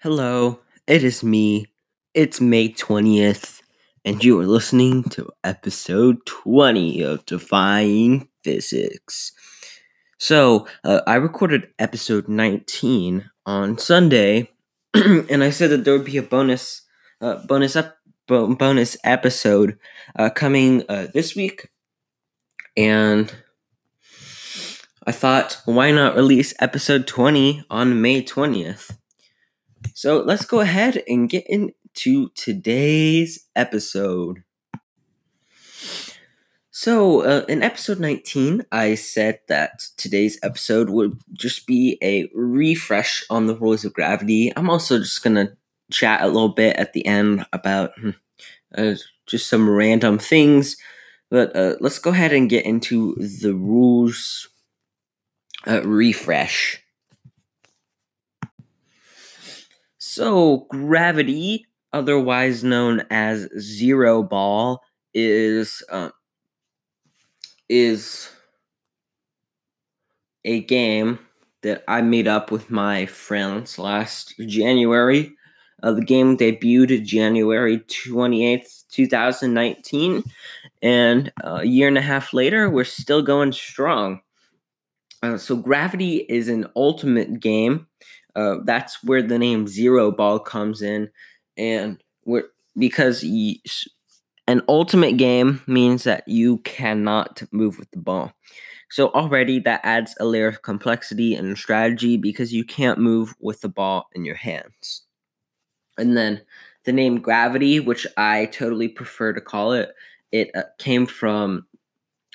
Hello, it is me. It's May 20th, and you are listening to episode 20 of Defying Physics. So, uh, I recorded episode 19 on Sunday, and I said that there would be a bonus uh, bonus up bo- bonus episode uh, coming uh, this week, and I thought, why not release episode 20 on May 20th? So let's go ahead and get into today's episode. So, uh, in episode 19, I said that today's episode would just be a refresh on the rules of gravity. I'm also just going to chat a little bit at the end about hmm, uh, just some random things. But uh, let's go ahead and get into the rules uh, refresh. So, gravity, otherwise known as zero ball, is uh, is a game that I made up with my friends last January. Uh, the game debuted January 28th, 2019, and uh, a year and a half later, we're still going strong. Uh, so, Gravity is an ultimate game uh, that's where the name zero ball comes in, and because an ultimate game means that you cannot move with the ball. So already that adds a layer of complexity and strategy because you can't move with the ball in your hands. And then the name gravity, which I totally prefer to call it, it uh, came from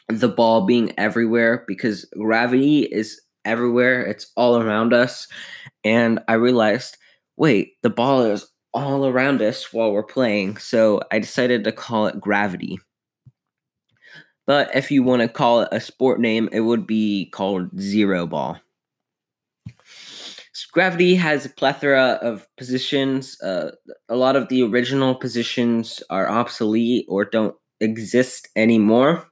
the ball being everywhere because gravity is everywhere, it's all around us. And I realized, wait, the ball is all around us while we're playing. So I decided to call it gravity. But if you want to call it a sport name, it would be called zero ball. Gravity has a plethora of positions. Uh, a lot of the original positions are obsolete or don't exist anymore.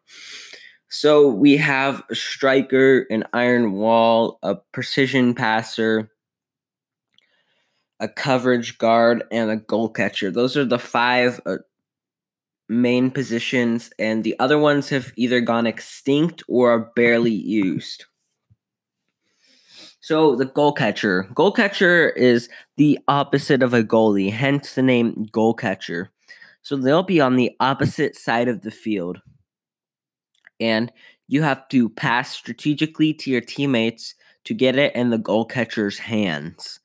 So we have a striker, an iron wall, a precision passer, a coverage guard, and a goal catcher. Those are the five uh, main positions, and the other ones have either gone extinct or are barely used. So the goal catcher. Goal catcher is the opposite of a goalie, hence the name goal catcher. So they'll be on the opposite side of the field and you have to pass strategically to your teammates to get it in the goal catcher's hands.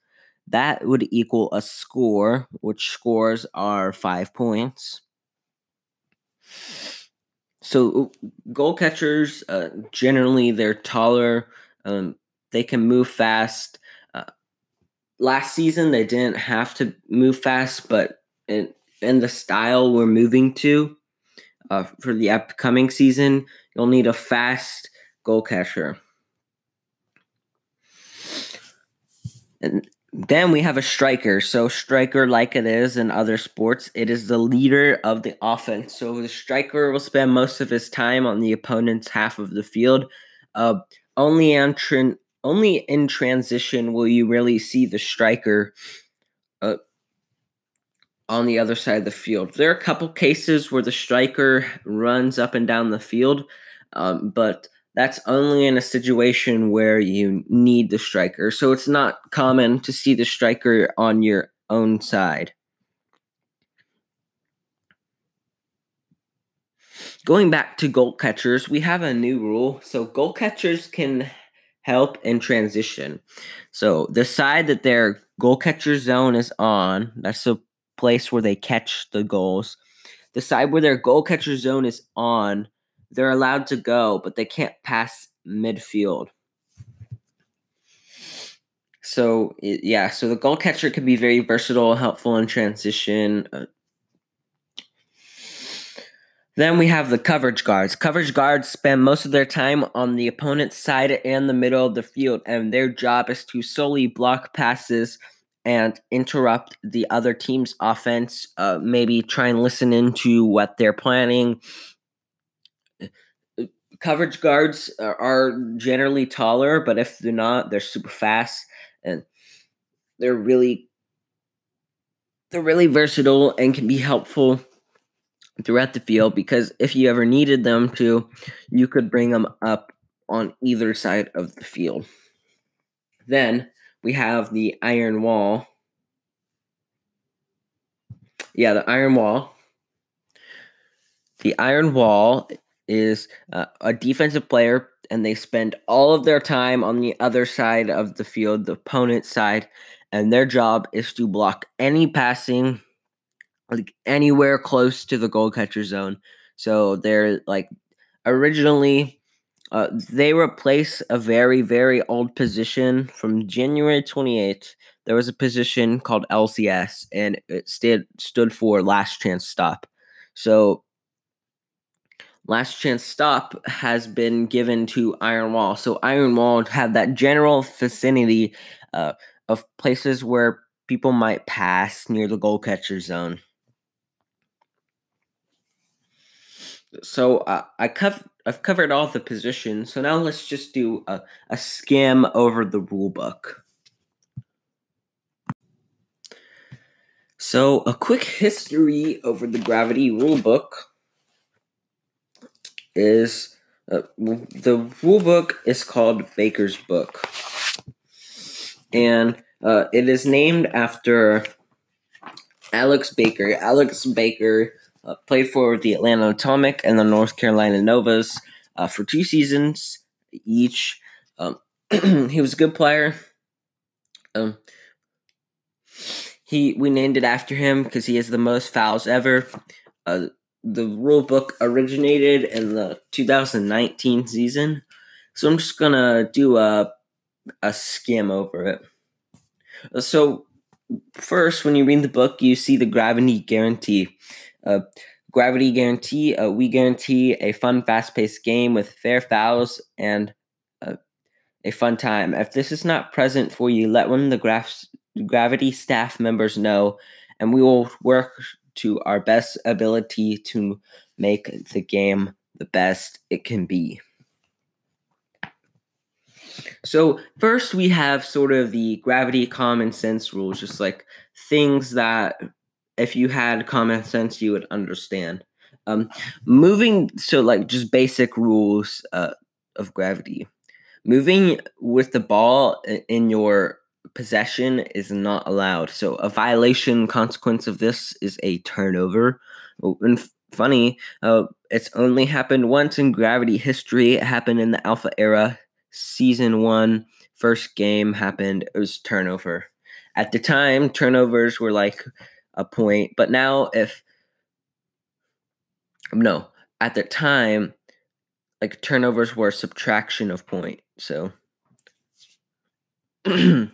That would equal a score, which scores are five points. So goal catchers uh, generally they're taller. Um, they can move fast. Uh, last season they didn't have to move fast, but in, in the style we're moving to uh, for the upcoming season, You'll need a fast goal catcher. And then we have a striker. So, striker, like it is in other sports, it is the leader of the offense. So, the striker will spend most of his time on the opponent's half of the field. Uh, only in tra- only in transition will you really see the striker uh, on the other side of the field. There are a couple cases where the striker runs up and down the field, um, but that's only in a situation where you need the striker. So it's not common to see the striker on your own side. Going back to goal catchers, we have a new rule. So goal catchers can help in transition. So the side that their goal catcher zone is on, that's the place where they catch the goals. The side where their goal catcher zone is on they're allowed to go, but they can't pass midfield. So yeah, so the goal catcher can be very versatile, helpful in transition. Uh, then we have the coverage guards. Coverage guards spend most of their time on the opponent's side and the middle of the field, and their job is to solely block passes and interrupt the other team's offense. Uh, maybe try and listen into what they're planning, coverage guards are, are generally taller, but if they're not, they're super fast and they're really they're really versatile and can be helpful throughout the field because if you ever needed them to, you could bring them up on either side of the field. Then we have the iron wall. Yeah, the iron wall. The iron wall is uh, a defensive player, and they spend all of their time on the other side of the field, the opponent's side, and their job is to block any passing like anywhere close to the goal catcher zone. So they're like originally uh, they replace a very very old position from January 28th. There was a position called LCS and it stood stood for last chance stop. So last chance stop has been given to Iron Wall. So Iron Wall had that general vicinity uh, of places where people might pass near the goal catcher zone. So uh, I cov- I've covered all the positions. So now let's just do a, a skim over the rule book. So a quick history over the gravity rule book is uh, the rule book is called Baker's book, and uh, it is named after Alex Baker. Alex Baker uh, played for the Atlanta Atomic and the North Carolina Novas uh, for two seasons each. Um, he was a good player. Um, he we named it after him because he has the most fouls ever. Uh, the rule book originated in the 2019 season, so I'm just gonna do a a skim over it. Uh, so first, when you read the book, you see the gravity guarantee. Gravity guarantee. Uh, we guarantee a fun, fast-paced game with fair fouls and uh, a fun time. If this is not present for you, let one of the graf- gravity staff members know, and we will work to our best ability to make the game the best it can be. So, first, we have sort of the gravity common sense rules, just like things that if you had common sense, you would understand. Um, moving, so like just basic rules uh, of gravity. Moving with the ball in your possession is not allowed. So a violation consequence of this is a turnover. Oh, and funny, uh, it's only happened once in gravity history. It happened in the Alpha era, season one, first game happened. It was turnover. At the time, turnovers were like a point. But now, if no, at the time, like turnovers were subtraction of point. So you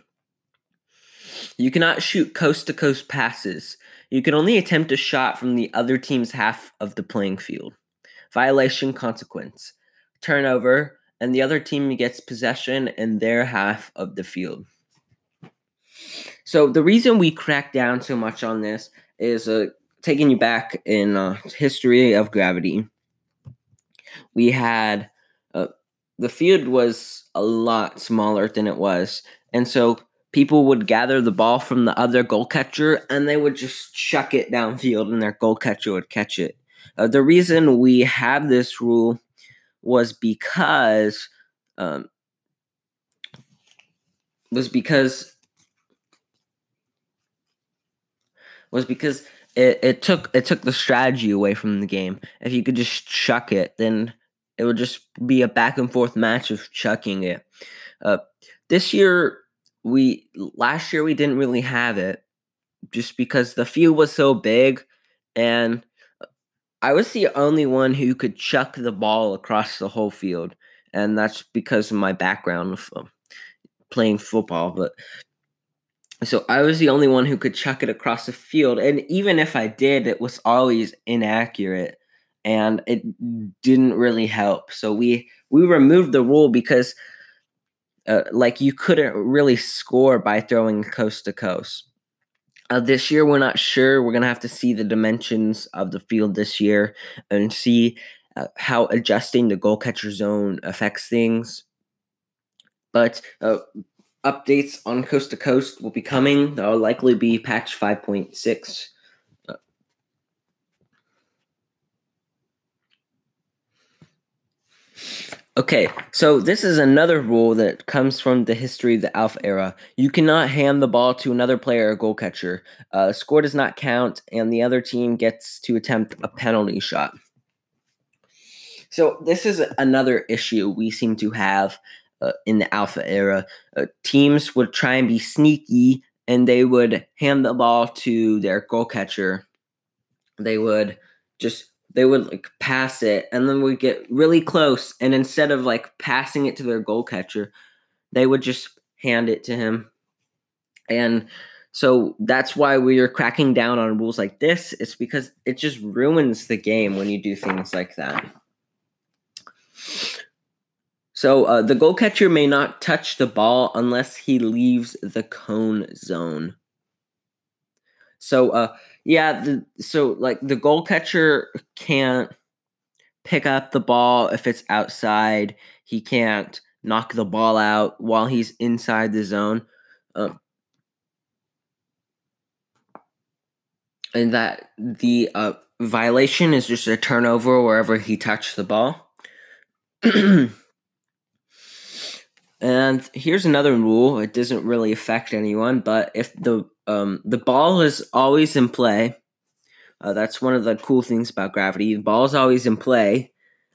cannot shoot coast to coast passes. You can only attempt a shot from the other team's half of the playing field. Violation consequence turnover, and the other team gets possession in their half of the field. So the reason we crack down so much on this is uh, taking you back in uh, history of gravity. We had uh, the field was a lot smaller than it was, and so people would gather the ball from the other goal catcher and they would just chuck it downfield, and their goal catcher would catch it. Uh, the reason we have this rule was because um, was because was because it, it took it took the strategy away from the game. If you could just chuck it, then it would just be a back and forth match of chucking it. Uh, this year, we last year we didn't really have it, just because the field was so big, and I was the only one who could chuck the ball across the whole field, and that's because of my background of playing football. But so I was the only one who could chuck it across the field. And even if I did, it was always inaccurate and it didn't really help. So we we removed the rule because uh, like you couldn't really score by throwing coast to coast. Uh, this year, we're not sure. We're gonna have to see the dimensions of the field this year and see uh, how adjusting the goal catcher zone affects things. But uh, updates on Coast to Coast will be coming. That'll likely be patch 5.6. Okay, so this is another rule that comes from the history of the Alpha era. You cannot hand the ball to another player or goal catcher. Uh, score does not count, and the other team gets to attempt a penalty shot. So this is another issue we seem to have uh, in the Alpha era. Uh, teams would try and be sneaky, and they would hand the ball to their goal catcher. They would just they would like pass it and then would get really close and instead of like passing it to their goal catcher they would just hand it to him and so that's why we are cracking down on rules like this it's because it just ruins the game when you do things like that so uh, the goal catcher may not touch the ball unless he leaves the cone zone so uh yeah, the, so like the goal catcher can't pick up the ball if it's outside. He can't knock the ball out while he's inside the zone. Um, and that the uh, violation is just a turnover wherever he touched the ball. and here's another rule. It doesn't really affect anyone, but if the um, the ball is always in play. Uh, that's one of the cool things about gravity. The ball is always in play,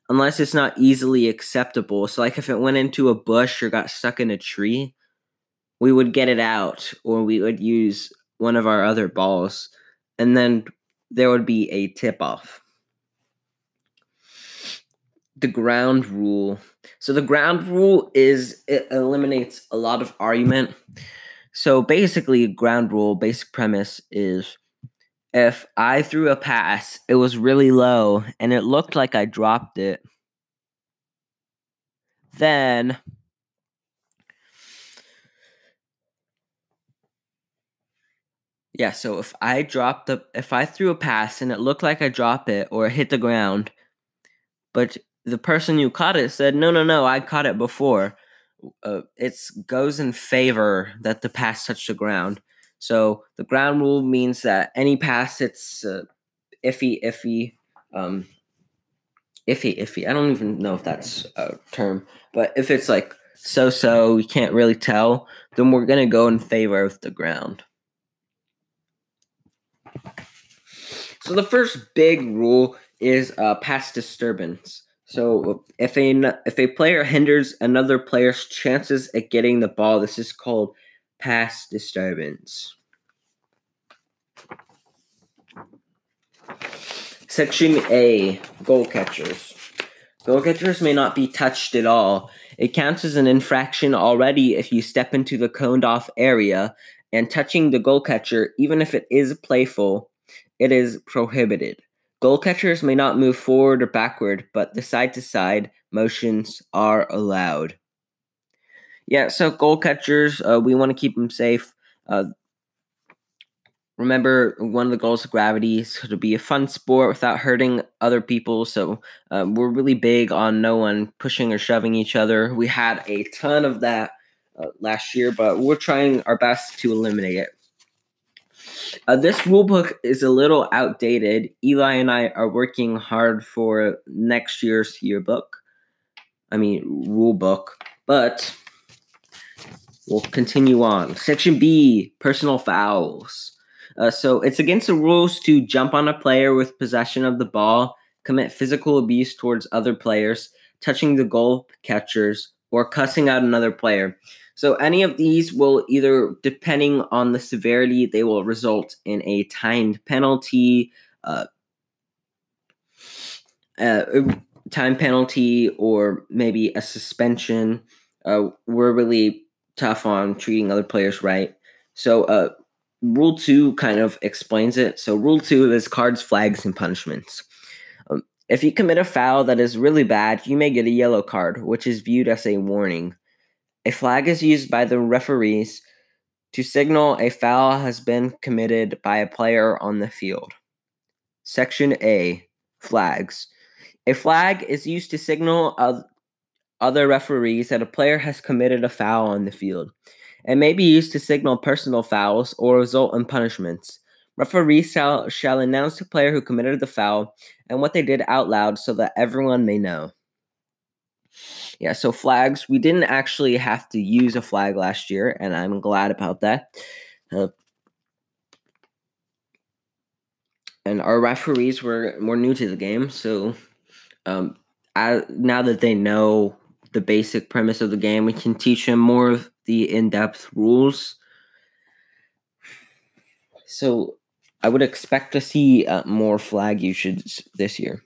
unless it's not easily acceptable. So, like if it went into a bush or got stuck in a tree, we would get it out, or we would use one of our other balls, and then there would be a tip off. The ground rule. So the ground rule is it eliminates a lot of argument so basically, ground rule, basic premise is if I threw a pass, it was really low and it looked like I dropped it, then Yeah, so if I dropped the if I threw a pass and it looked like I dropped it or hit the ground, but the person who caught it said, "No, no, no, I caught it before." uh, it goes in favor that the pass touch the ground. So the ground rule means that any pass it's uh, iffy, iffy, um, iffy, iffy. I don't even know if that's a term, but if it's like so so, you can't really tell, then we're gonna go in favor of the ground. So the first big rule is uh, pass disturbance. So if a if a player hinders another player's chances at getting the ball, this is called pass disturbance. Section A Goal catchers. Goal catchers may not be touched at all. It counts as an infraction already if you step into the coned off area and touching the goal catcher, even if it is playful, it is prohibited. Goal catchers may not move forward or backward, but the side to side motions are allowed. Yeah, so goal catchers, uh, we want to keep them safe. Uh, remember, one of the goals of gravity is to be a fun sport without hurting other people. So uh, we're really big on no one pushing or shoving each other. We had a ton of that uh, last year, but we're trying our best to eliminate it. Uh, this rule book is a little outdated. Eli and I are working hard for next year's yearbook. I mean, rule book. But we'll continue on. Section B personal fouls. Uh, so it's against the rules to jump on a player with possession of the ball, commit physical abuse towards other players, touching the goal catchers, or cussing out another player. So any of these will either, depending on the severity, they will result in a timed penalty, uh, uh, time penalty, or maybe a suspension. Uh, we're really tough on treating other players right. So uh, Rule two kind of explains it. So Rule two is cards, flags, and punishments. If you commit a foul that is really bad, you may get a yellow card, which is viewed as a warning. A flag is used by the referees to signal a foul has been committed by a player on the field. Section A Flags. A flag is used to signal other referees that a player has committed a foul on the field. It may be used to signal personal fouls or result in punishments. Referees shall, shall announce the player who committed the foul and what they did out loud so that everyone may know. Yeah, so flags, we didn't actually have to use a flag last year, and I'm glad about that. Uh, and our referees were more new to the game, so um, I, now that they know the basic premise of the game, we can teach them more of the in-depth rules. So I would expect to see uh, more flag usage this year.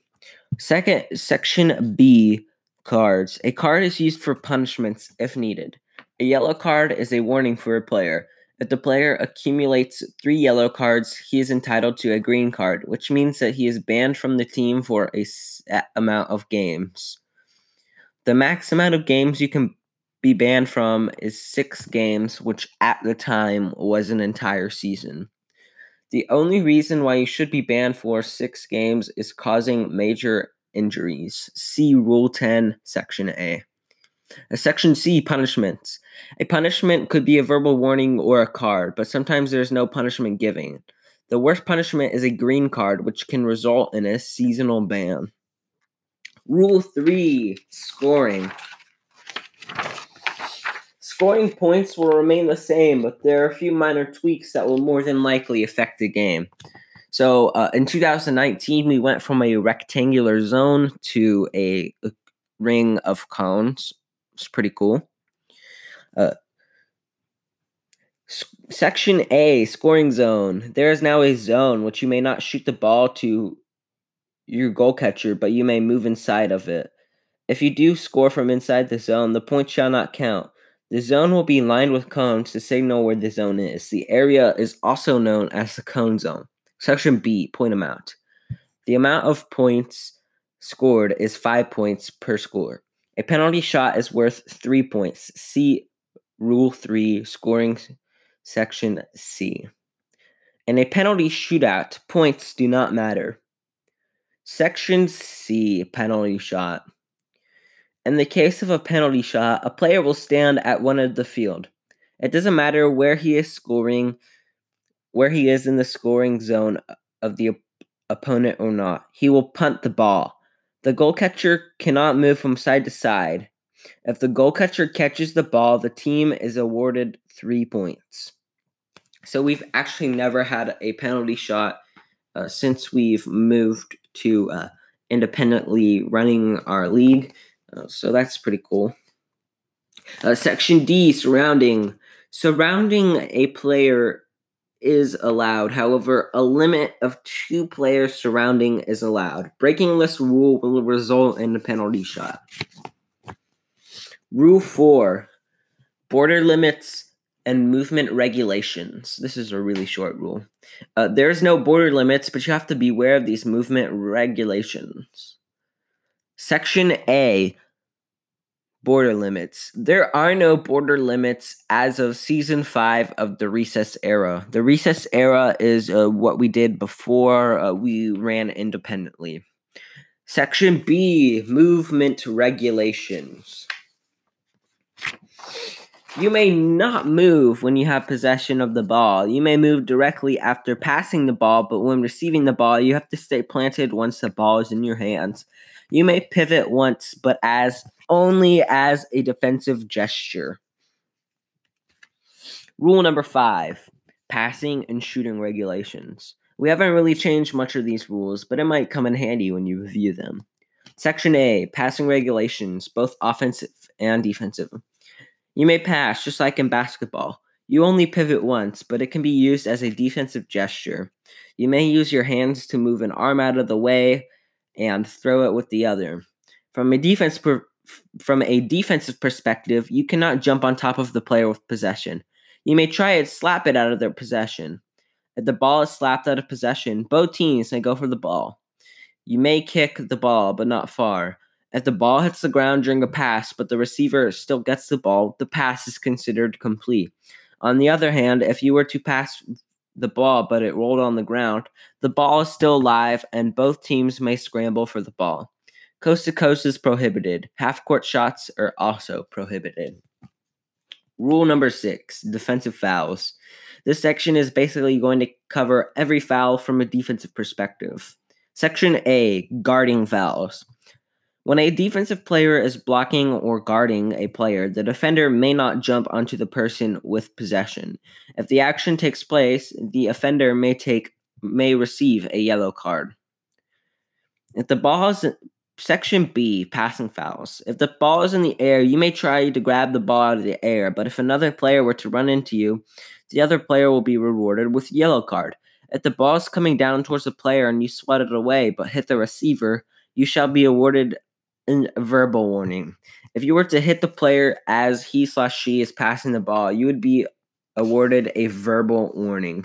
Second, section B cards. A card is used for punishments if needed. A yellow card is a warning for a player. If the player accumulates three yellow cards, he is entitled to a green card, which means that he is banned from the team for a set amount of games. The max amount of games you can be banned from is six games, which at the time was an entire season. The only reason why you should be banned for six games is causing major injuries. See Rule 10, Section A. A section C, punishments. A punishment could be a verbal warning or a card, but sometimes there's no punishment given. The worst punishment is a green card, which can result in a seasonal ban. Rule 3, scoring. Scoring points will remain the same, but there are a few minor tweaks that will more than likely affect the game. So uh, in 2019, we went from a rectangular zone to a, a ring of cones. It's pretty cool. Uh, section A, scoring zone. There is now a zone which you may not shoot the ball to your goal catcher, but you may move inside of it. If you do score from inside the zone, the point shall not count. The zone will be lined with cones to signal where the zone is. The area is also known as the cone zone. Section B, point amount. The amount of points scored is five points per score. A penalty shot is worth three points. See Rule 3, scoring section C. In a penalty shootout, points do not matter. Section C, penalty shot. In the case of a penalty shot, a player will stand at one of the field. It doesn't matter where he is scoring where he is in the scoring zone of the op- opponent or not. He will punt the ball. The goal catcher cannot move from side to side. If the goal catcher catches the ball, the team is awarded three points. So we've actually never had a penalty shot uh, since we've moved to uh, independently running our league. Uh, so that's pretty cool. Uh, section D surrounding. Surrounding a player is allowed. However, a limit of two players surrounding is allowed. Breaking this rule will result in a penalty shot. Rule 4 Border limits and movement regulations. This is a really short rule. Uh, there's no border limits, but you have to beware of these movement regulations. Section A border limits. There are no border limits as of season five of the recess era. The recess era is uh, what we did before uh, we ran independently. Section B movement regulations. You may not move when you have possession of the ball. You may move directly after passing the ball, but when receiving the ball, you have to stay planted once the ball is in your hands. You may pivot once, but as only as a defensive gesture. Rule number five passing and shooting regulations. We haven't really changed much of these rules, but it might come in handy when you review them. Section A Passing regulations, both offensive and defensive. You may pass just like in basketball. You only pivot once, but it can be used as a defensive gesture. You may use your hands to move an arm out of the way and throw it with the other. From a defense per- from a defensive perspective, you cannot jump on top of the player with possession. You may try and slap it out of their possession. If the ball is slapped out of possession, both teams may go for the ball. You may kick the ball, but not far. If the ball hits the ground during a pass, but the receiver still gets the ball, the pass is considered complete. On the other hand, if you were to pass the ball but it rolled on the ground, the ball is still alive and both teams may scramble for the ball. Coast to coast is prohibited. Half court shots are also prohibited. Rule number six defensive fouls. This section is basically going to cover every foul from a defensive perspective. Section A guarding fouls. When a defensive player is blocking or guarding a player, the defender may not jump onto the person with possession. If the action takes place, the offender may take may receive a yellow card. If the ball is section B, passing fouls. If the ball is in the air, you may try to grab the ball out of the air, but if another player were to run into you, the other player will be rewarded with a yellow card. If the ball is coming down towards the player and you swat it away but hit the receiver, you shall be awarded a verbal warning. If you were to hit the player as he slash she is passing the ball, you would be awarded a verbal warning.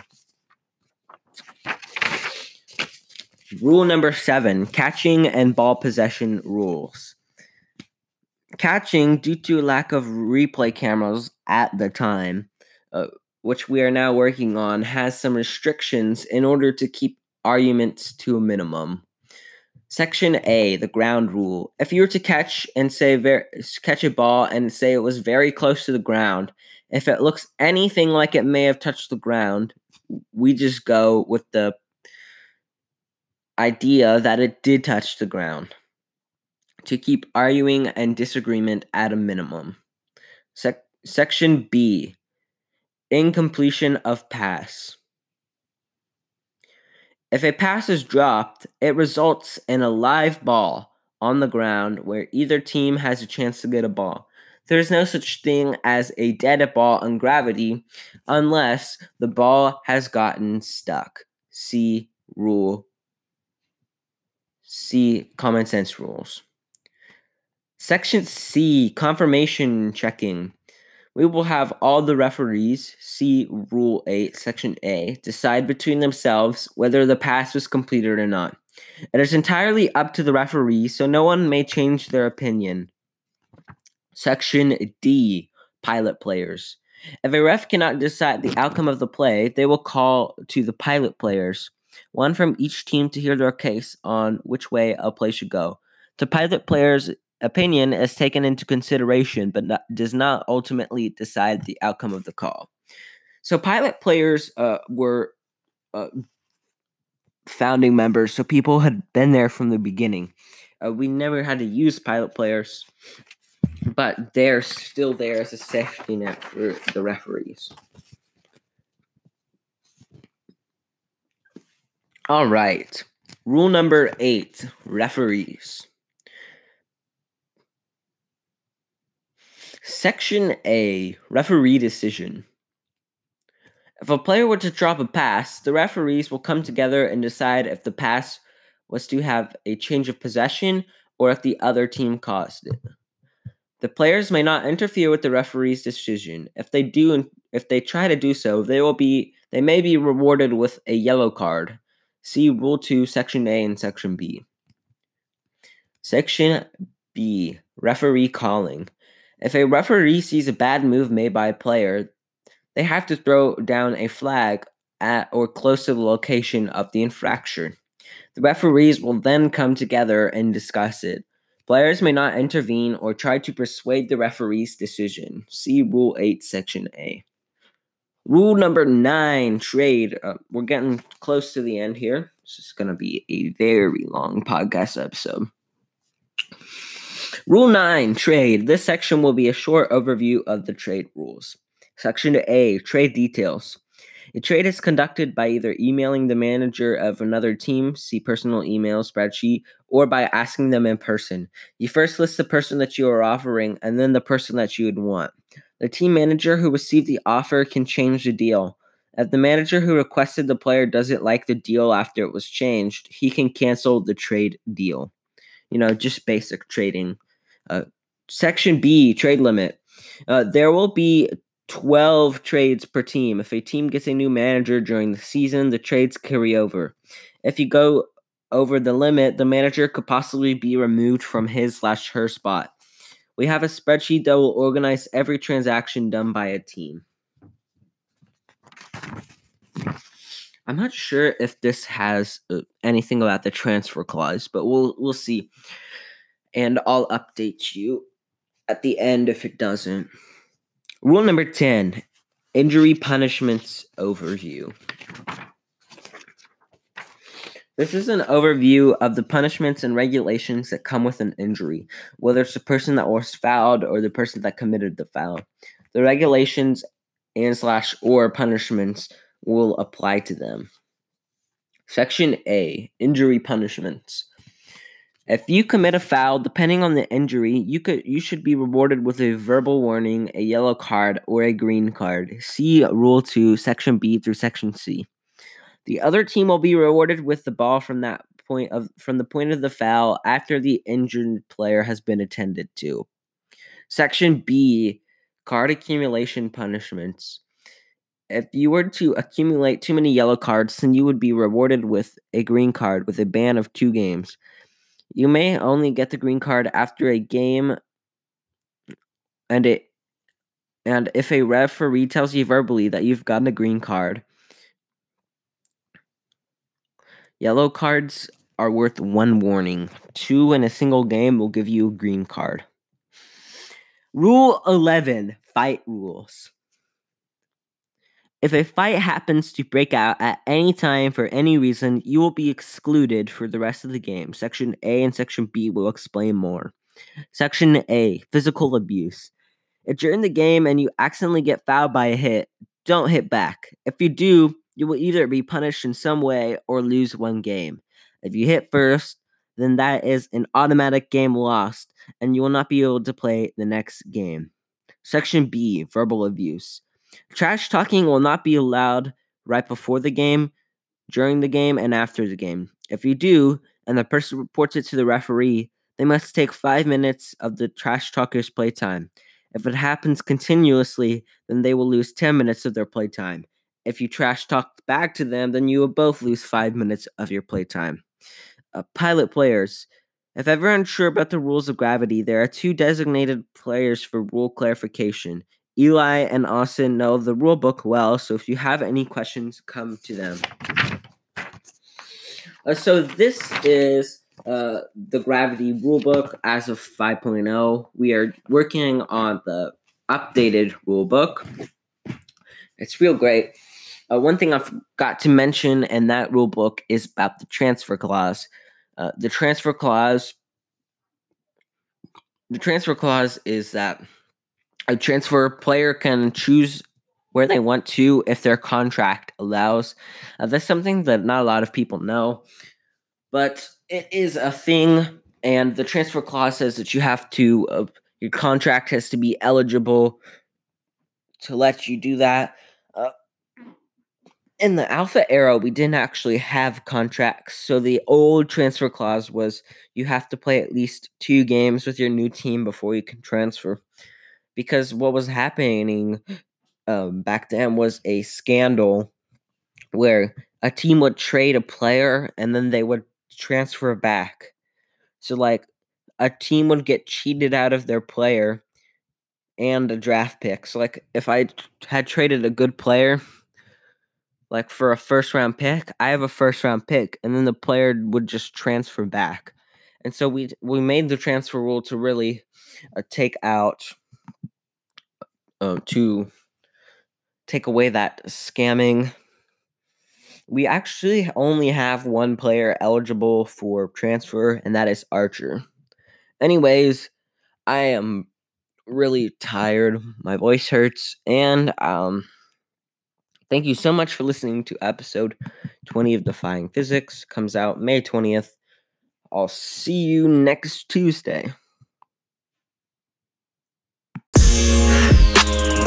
Rule number seven catching and ball possession rules. Catching, due to lack of replay cameras at the time, uh, which we are now working on, has some restrictions in order to keep arguments to a minimum. Section A, the ground rule. If you were to catch and say ver- catch a ball and say it was very close to the ground, if it looks anything like it may have touched the ground, we just go with the idea that it did touch the ground to keep arguing and disagreement at a minimum. Sec- section B, incompletion of pass. If a pass is dropped, it results in a live ball on the ground where either team has a chance to get a ball. There is no such thing as a dead ball on gravity unless the ball has gotten stuck. See Rule C. Common sense rules. Section C. Confirmation checking. We will have all the referees, see Rule 8, Section A, decide between themselves whether the pass was completed or not. It is entirely up to the referee, so no one may change their opinion. Section D Pilot players. If a ref cannot decide the outcome of the play, they will call to the pilot players, one from each team to hear their case on which way a play should go. The pilot players opinion is taken into consideration but not, does not ultimately decide the outcome of the call. So, pilot players uh, were uh, founding members, so people had been there from the beginning. Uh, we never had to use pilot players, but they're still there as a safety net for the referees. All right. Rule number eight referees. Section A Referee Decision. If a player were to drop a pass, the referees will come together and decide if the pass was to have a change of possession or if the other team caused it. The players may not interfere with the referee's decision. If they do if they try to do so, they will be they may be rewarded with a yellow card. See Rule 2, Section A and Section B. Section B Referee Calling. If a referee sees a bad move made by a player, they have to throw down a flag at or close to the location of the infraction. The referees will then come together and discuss it. Players may not intervene or try to persuade the referee's decision. See Rule 8, Section A. Rule number 9 trade. Uh, we're getting close to the end here. This is going to be a very long podcast episode. Rule 9 Trade. This section will be a short overview of the trade rules. Section A Trade Details. A trade is conducted by either emailing the manager of another team, see personal email spreadsheet, or by asking them in person. You first list the person that you are offering and then the person that you would want. The team manager who received the offer can change the deal. If the manager who requested the player doesn't like the deal after it was changed, he can cancel the trade deal. You know, just basic trading uh, section B, trade limit. Uh, there will be 12 trades per team. If a team gets a new manager during the season, the trades carry over. If you go over the limit, the manager could possibly be removed from his slash her spot. We have a spreadsheet that will organize every transaction done by a team. I'm not sure if this has uh, anything about the transfer clause, but we'll we'll see and I'll update you at the end if it doesn't. Rule number 10 Injury Punishments Overview. This is an overview of the punishments and regulations that come with an injury, whether it's the person that was fouled or the person that committed the foul. The regulations and slash or punishments will apply to them. Section A Injury Punishments. If you commit a foul, depending on the injury, you could you should be rewarded with a verbal warning, a yellow card, or a green card. See Rule 2, Section B through Section C. The other team will be rewarded with the ball from that point of from the point of the foul after the injured player has been attended to. Section B, card accumulation punishments. If you were to accumulate too many yellow cards, then you would be rewarded with a green card with a ban of two games. You may only get the green card after a game and it and if a referee tells you verbally that you've gotten a green card, Yellow cards are worth one warning. Two in a single game will give you a green card. Rule 11 Fight Rules. If a fight happens to break out at any time for any reason, you will be excluded for the rest of the game. Section A and Section B will explain more. Section A Physical Abuse. If you're in the game and you accidentally get fouled by a hit, don't hit back. If you do, you will either be punished in some way or lose one game. If you hit first, then that is an automatic game lost, and you will not be able to play the next game. Section B Verbal Abuse. Trash talking will not be allowed right before the game, during the game, and after the game. If you do, and the person reports it to the referee, they must take five minutes of the trash talker's playtime. If it happens continuously, then they will lose 10 minutes of their playtime. If you trash talk back to them, then you will both lose five minutes of your playtime. Uh, pilot players. If ever unsure about the rules of gravity, there are two designated players for rule clarification. Eli and Austin know the rule book well, so if you have any questions, come to them. Uh, so this is uh, the gravity rulebook as of 5.0. We are working on the updated rulebook. It's real great. Uh, one thing I forgot to mention in that rule book is about the transfer clause. Uh, the transfer clause. The transfer clause is that a transfer player can choose where they want to if their contract allows. Uh, that's something that not a lot of people know, but it is a thing. And the transfer clause says that you have to, uh, your contract has to be eligible to let you do that in the alpha era we didn't actually have contracts so the old transfer clause was you have to play at least two games with your new team before you can transfer because what was happening um, back then was a scandal where a team would trade a player and then they would transfer back so like a team would get cheated out of their player and a draft pick so like if i had traded a good player like for a first round pick, I have a first round pick, and then the player would just transfer back. And so we we made the transfer rule to really uh, take out uh, to take away that scamming. We actually only have one player eligible for transfer, and that is Archer. Anyways, I am really tired. My voice hurts, and um Thank you so much for listening to episode 20 of Defying Physics. Comes out May 20th. I'll see you next Tuesday. Bye.